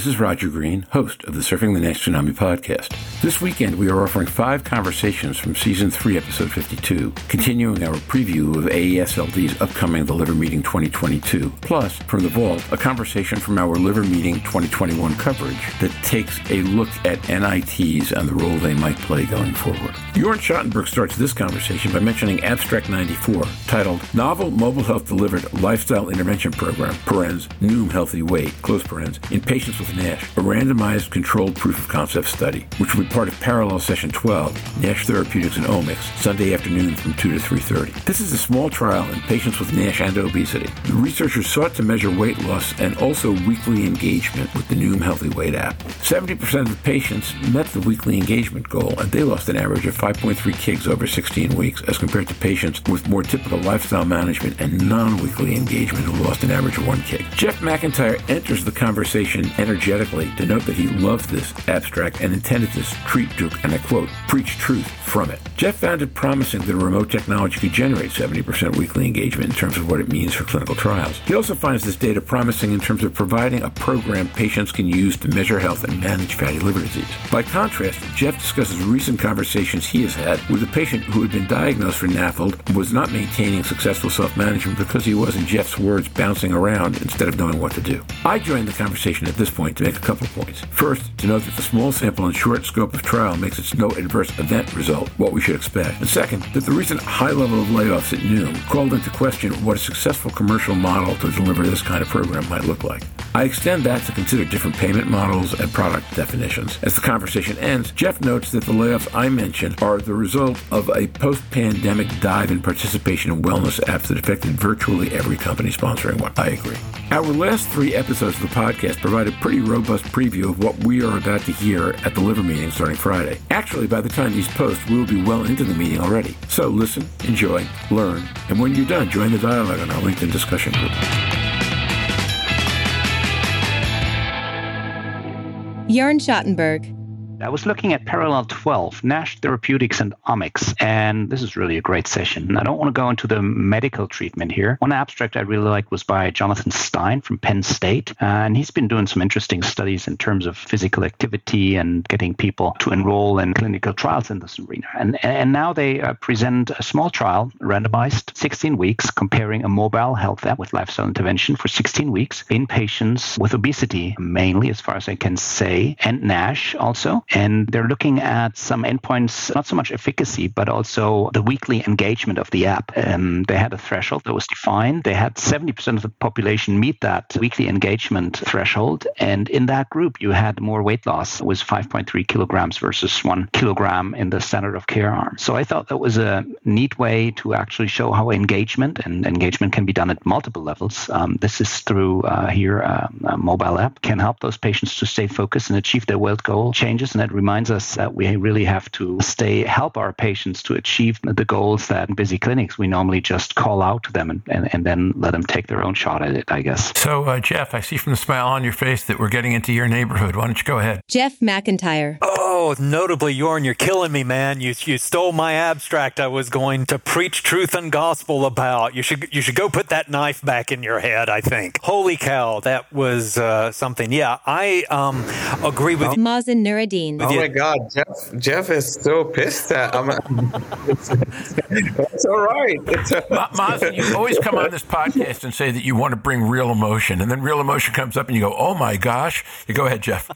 this is Roger Green, host of the Surfing the NASH Tsunami podcast. This weekend, we are offering five conversations from Season 3, Episode 52, continuing our preview of AASLD's upcoming The Liver Meeting 2022. Plus, from the vault, a conversation from our Liver Meeting 2021 coverage that takes a look at NITs and the role they might play going forward. Jorn Schattenberg starts this conversation by mentioning Abstract 94, titled Novel Mobile Health Delivered Lifestyle Intervention Program, parens, Noom Healthy Weight, close parens, in patients with NASH, a randomized controlled proof of concept study, which will be part of Parallel Session 12, NASH Therapeutics and Omics, Sunday afternoon from 2 to 3.30. This is a small trial in patients with NASH and obesity. The researchers sought to measure weight loss and also weekly engagement with the Noom Healthy Weight app. 70% of the patients met the weekly engagement goal, and they lost an average of 5.3 kgs over 16 weeks, as compared to patients with more typical lifestyle management and non-weekly engagement who lost an average of 1 kg. Jeff McIntyre enters the conversation energetically to note that he loved this abstract and intended to treat Duke, and I quote, preach truth from it. Jeff found it promising that a remote technology could generate 70% weekly engagement in terms of what it means for clinical trials. He also finds this data promising in terms of providing a program patients can use to measure health and manage fatty liver disease. By contrast, Jeff discusses recent conversations he has had with a patient who had been diagnosed for NAFLD and was not maintaining successful self-management because he was, in Jeff's words, bouncing around instead of knowing what to do. I joined the conversation at this point to make a couple of points. First, to note that the small sample and short scope of trial makes its no adverse event result what we should expect. And second, that the recent high level of layoffs at Noom called into question what a successful commercial model to deliver this kind of program might look like. I extend that to consider different payment models and product definitions. As the conversation ends, Jeff notes that the layoffs I mentioned are the result of a post-pandemic dive in participation in wellness apps that affected virtually every company sponsoring one. I agree. Our last three episodes of the podcast provide a pretty robust preview of what we are about to hear at the liver meeting starting Friday. Actually, by the time these post, we will be well into the meeting already. So listen, enjoy, learn, and when you're done, join the dialogue on our LinkedIn discussion group. Jorn Schattenberg. I was looking at Parallel 12, NASH Therapeutics and Omics, and this is really a great session. I don't want to go into the medical treatment here. One abstract I really liked was by Jonathan Stine from Penn State, and he's been doing some interesting studies in terms of physical activity and getting people to enroll in clinical trials in this arena. And, and now they uh, present a small trial, randomized 16 weeks, comparing a mobile health app with lifestyle intervention for 16 weeks in patients with obesity, mainly as far as I can say, and NASH also and they're looking at some endpoints, not so much efficacy, but also the weekly engagement of the app. Um, they had a threshold that was defined. They had 70% of the population meet that weekly engagement threshold. And in that group, you had more weight loss. It was 5.3 kilograms versus one kilogram in the standard of care arm. So I thought that was a neat way to actually show how engagement and engagement can be done at multiple levels. Um, this is through uh, here um, a mobile app can help those patients to stay focused and achieve their weight goal changes and that reminds us that we really have to stay help our patients to achieve the goals that in busy clinics we normally just call out to them and, and, and then let them take their own shot at it, I guess. So, uh, Jeff, I see from the smile on your face that we're getting into your neighborhood. Why don't you go ahead? Jeff McIntyre. Oh, notably, Jorn, you're killing me, man. You, you stole my abstract I was going to preach truth and gospel about. You should you should go put that knife back in your head, I think. Holy cow, that was uh, something. Yeah, I um, agree with you. Mazen Noureddin oh my God, Jeff! Jeff is so pissed at. I'm, it's, it's all right. It's Ma- you always come on this podcast and say that you want to bring real emotion, and then real emotion comes up, and you go, "Oh my gosh!" You go ahead, Jeff.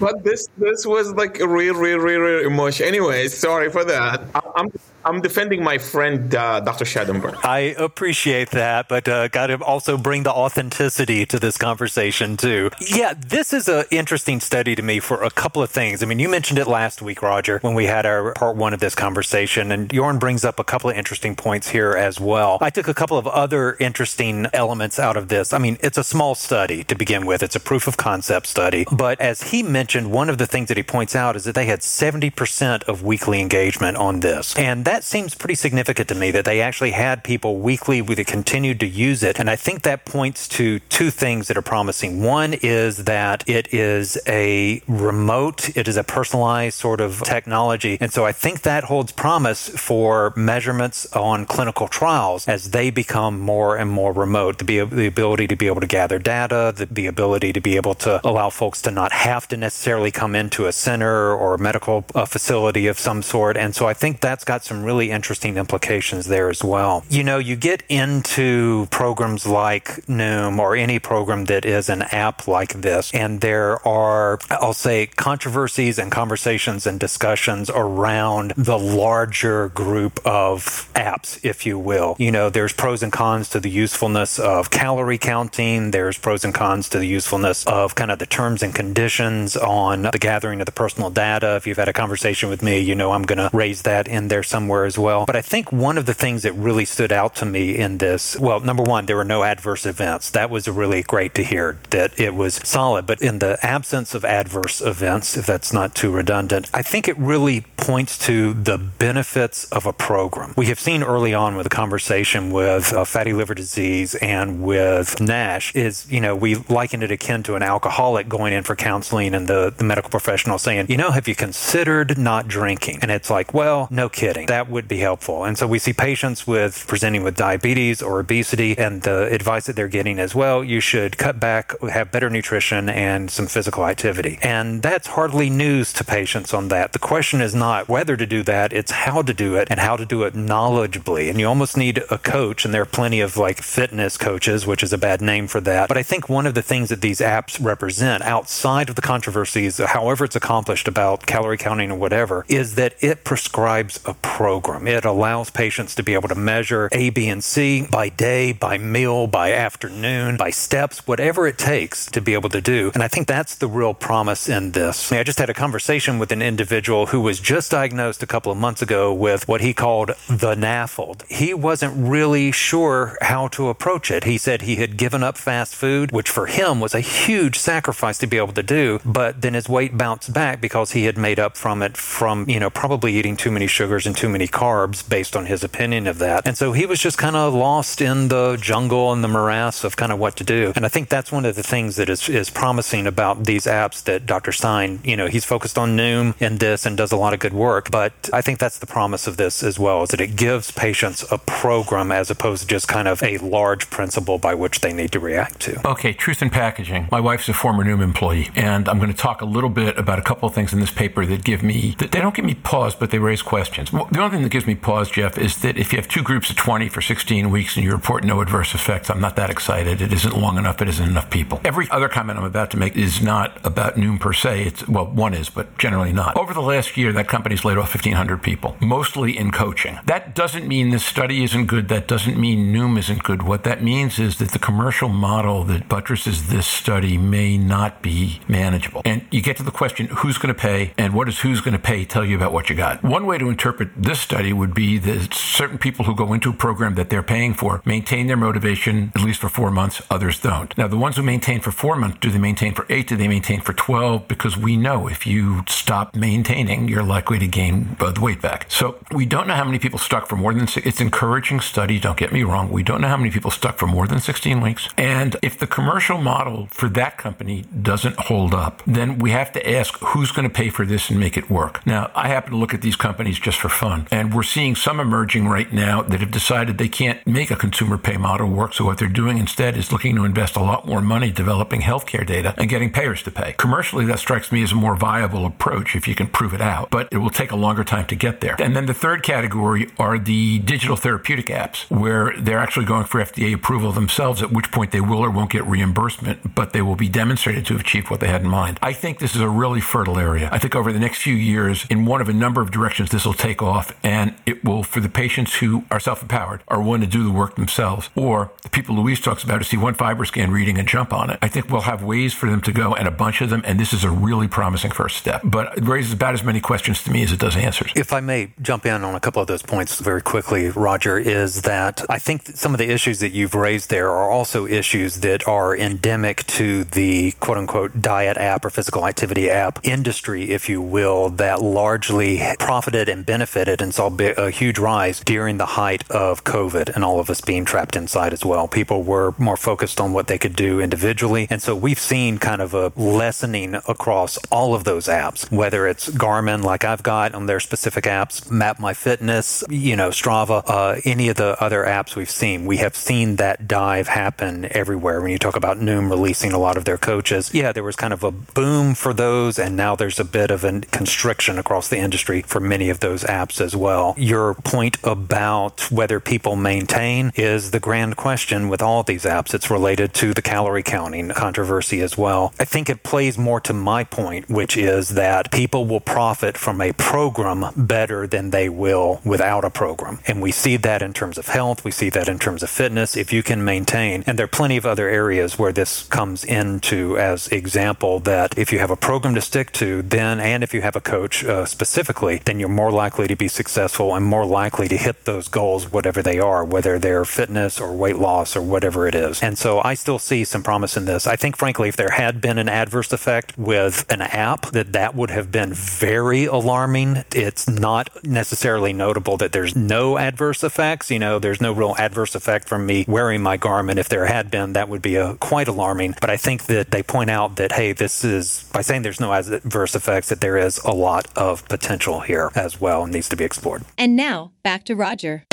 but this this was like a real, real, real, real emotion. Anyway, sorry for that. I'm I'm defending my friend uh, Dr. Schattenberg. I appreciate that, but uh, got to also bring the authenticity to this conversation too. Yeah, this is an interesting study to me for a couple of things. I mean, you mentioned it last week, Roger, when we had our part one of this conversation, and Jorn brings up a couple of interesting points here as well. I took a couple of other interesting elements out of this. I mean, it's a small study to begin with. It's a proof of concept study, but as he mentioned, one of the things that he points out is that they had 70% of weekly engagement on this, and that that seems pretty significant to me that they actually had people weekly that continued to use it. And I think that points to two things that are promising. One is that it is a remote, it is a personalized sort of technology. And so I think that holds promise for measurements on clinical trials as they become more and more remote. The, the ability to be able to gather data, the, the ability to be able to allow folks to not have to necessarily come into a center or a medical uh, facility of some sort. And so I think that's got some really interesting implications there as well. You know, you get into programs like Noom or any program that is an app like this, and there are, I'll say, controversies and conversations and discussions around the larger group of apps, if you will. You know, there's pros and cons to the usefulness of calorie counting, there's pros and cons to the usefulness of kind of the terms and conditions on the gathering of the personal data. If you've had a conversation with me, you know I'm going to raise that in there somewhere as well. But I think one of the things that really stood out to me in this, well, number one, there were no adverse events. That was really great to hear that it was solid. But in the absence of adverse events, if that's not too redundant, I think it really points to the benefits of a program. We have seen early on with the conversation with uh, fatty liver disease and with NASH is, you know, we liken it akin to an alcoholic going in for counseling and the, the medical professional saying, you know, have you considered not drinking? And it's like, well, no kidding. That would be helpful. And so we see patients with presenting with diabetes or obesity and the advice that they're getting as well, you should cut back, have better nutrition and some physical activity. And that's hardly news to patients on that. The question is not whether to do that, it's how to do it and how to do it knowledgeably. And you almost need a coach, and there are plenty of like fitness coaches, which is a bad name for that. But I think one of the things that these apps represent outside of the controversies, however it's accomplished about calorie counting or whatever, is that it prescribes a program. It allows patients to be able to measure A, B, and C by day, by meal, by afternoon, by steps, whatever it takes to be able to do. And I think that's the real promise in this. I just had a conversation with an individual who was just diagnosed a couple of months ago with what he called the NAFLD. He wasn't really sure how to approach it. He said he had given up fast food, which for him was a huge sacrifice to be able to do, but then his weight bounced back because he had made up from it from, you know, probably eating too many sugars and too many carbs based on his opinion of that. And so he was just kind of lost in the jungle and the morass of kind of what to do. And I think that's one of the things that is, is promising about these apps that Dr. Stine, you know, he's focused on Noom and this and does a lot of good work. But I think that's the promise of this as well, is that it gives patients a program as opposed to just kind of a large principle by which they need to react to. Okay, truth in packaging. My wife's a former Noom employee, and I'm going to talk a little bit about a couple of things in this paper that give me, that they don't give me pause, but they raise questions. The only thing that gives me pause, Jeff, is that if you have two groups of 20 for 16 weeks and you report no adverse effects, I'm not that excited. It isn't long enough. It isn't enough people. Every other comment I'm about to make is not about Noom per se. It's, well, one is, but generally not. Over the last year, that company's laid off 1,500 people, mostly in coaching. That doesn't mean this study isn't good. That doesn't mean Noom isn't good. What that means is that the commercial model that buttresses this study may not be manageable. And you get to the question, who's going to pay and what does who's going to pay tell you about what you got? One way to interpret this study would be that certain people who go into a program that they're paying for maintain their motivation at least for four months, others don't. Now, the ones who maintain for four months, do they maintain for eight? Do they maintain for 12? Because we know if you stop maintaining, you're likely to gain the weight back. So we don't know how many people stuck for more than six. It's encouraging study. Don't get me wrong. We don't know how many people stuck for more than 16 weeks. And if the commercial model for that company doesn't hold up, then we have to ask who's going to pay for this and make it work. Now, I happen to look at these companies just for fun, and we're seeing some emerging right now that have decided they can't make a consumer pay model work. So what they're doing instead is looking to invest a lot more money developing healthcare data and getting payers to pay. Commercially, that strikes me as a more viable approach if you can prove it out, but it will take a longer time to get there. And then the third category are the digital therapeutic apps, where they're actually going for FDA approval themselves, at which point they will or won't get reimbursement, but they will be demonstrated to have achieved what they had in mind. I think this is a really fertile area. I think over the next few years, in one of a number of directions, this will take off, and it will, for the patients who are self empowered, are willing to do the work themselves, or the people Louise talks about who see one FibroScan reading and jump on it. I think we'll have ways for them to go, and a bunch of them, and this is a really promising first step. But it raises about as many questions to me as it does answers. If I may jump in on a couple of those points very quickly, Roger, is that I think some of the issues that you've raised there are also issues that are endemic to the quote unquote diet app or physical activity app industry, if you will, that largely profited and benefited and saw a huge rise during the height of COVID and all of us being trapped inside as well. People were more focused on what they could do individually. And so we've seen kind of a lessening across all of those apps, whether it's Garmin, like I've got on their specific apps, Map My Fitness, you know, Strava, uh, any of the other apps we've seen. We have seen that dive happen everywhere. When you talk about Noom releasing a lot of their coaches, yeah, there was kind of a boom for those, and now there's a bit of a constriction across the industry for many of those apps as well. Your point about whether people maintain is the grand question with all these apps. It's related to the calorie counting controversy as well. I think it plays more to my point, which is that people will profit from a program better than they will without a program. And we see that in terms of health, we see that in terms of fitness. If you can maintain, and there are plenty of other areas where this comes into as example that if you have a program to stick to, then, and if you have a coach uh, specifically, then you're more likely to be successful and more likely to hit those goals, whatever they are, whether they're fitness or weight loss or whatever it is. And so I still see some promise in this. I think, frankly, if there had been an adverse effect with an app, that that would have been very alarming. It's not necessarily notable that there's no adverse effects. You know, there's no real adverse effect from me wearing my Garmin. If there had been, that would be a, quite alarming. But I think that they point out that, hey, this is, by saying there's no adverse effects, that there is a lot of potential here as well and needs to be explored. And now, back to Roger.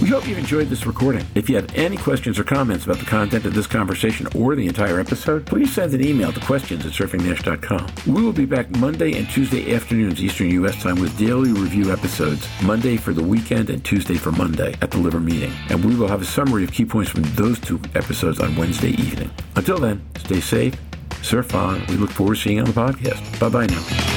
We hope you've enjoyed this recording. If you have any questions or comments about the content of this conversation or the entire episode, please send an email to questions at surfingnash.com. We will be back Monday and Tuesday afternoons Eastern U.S. time with daily review episodes, Monday for the weekend and Tuesday for Monday at the Liver Meeting. And we will have a summary of key points from those two episodes on Wednesday evening. Until then, stay safe, surf on. We look forward to seeing you on the podcast. Bye bye now.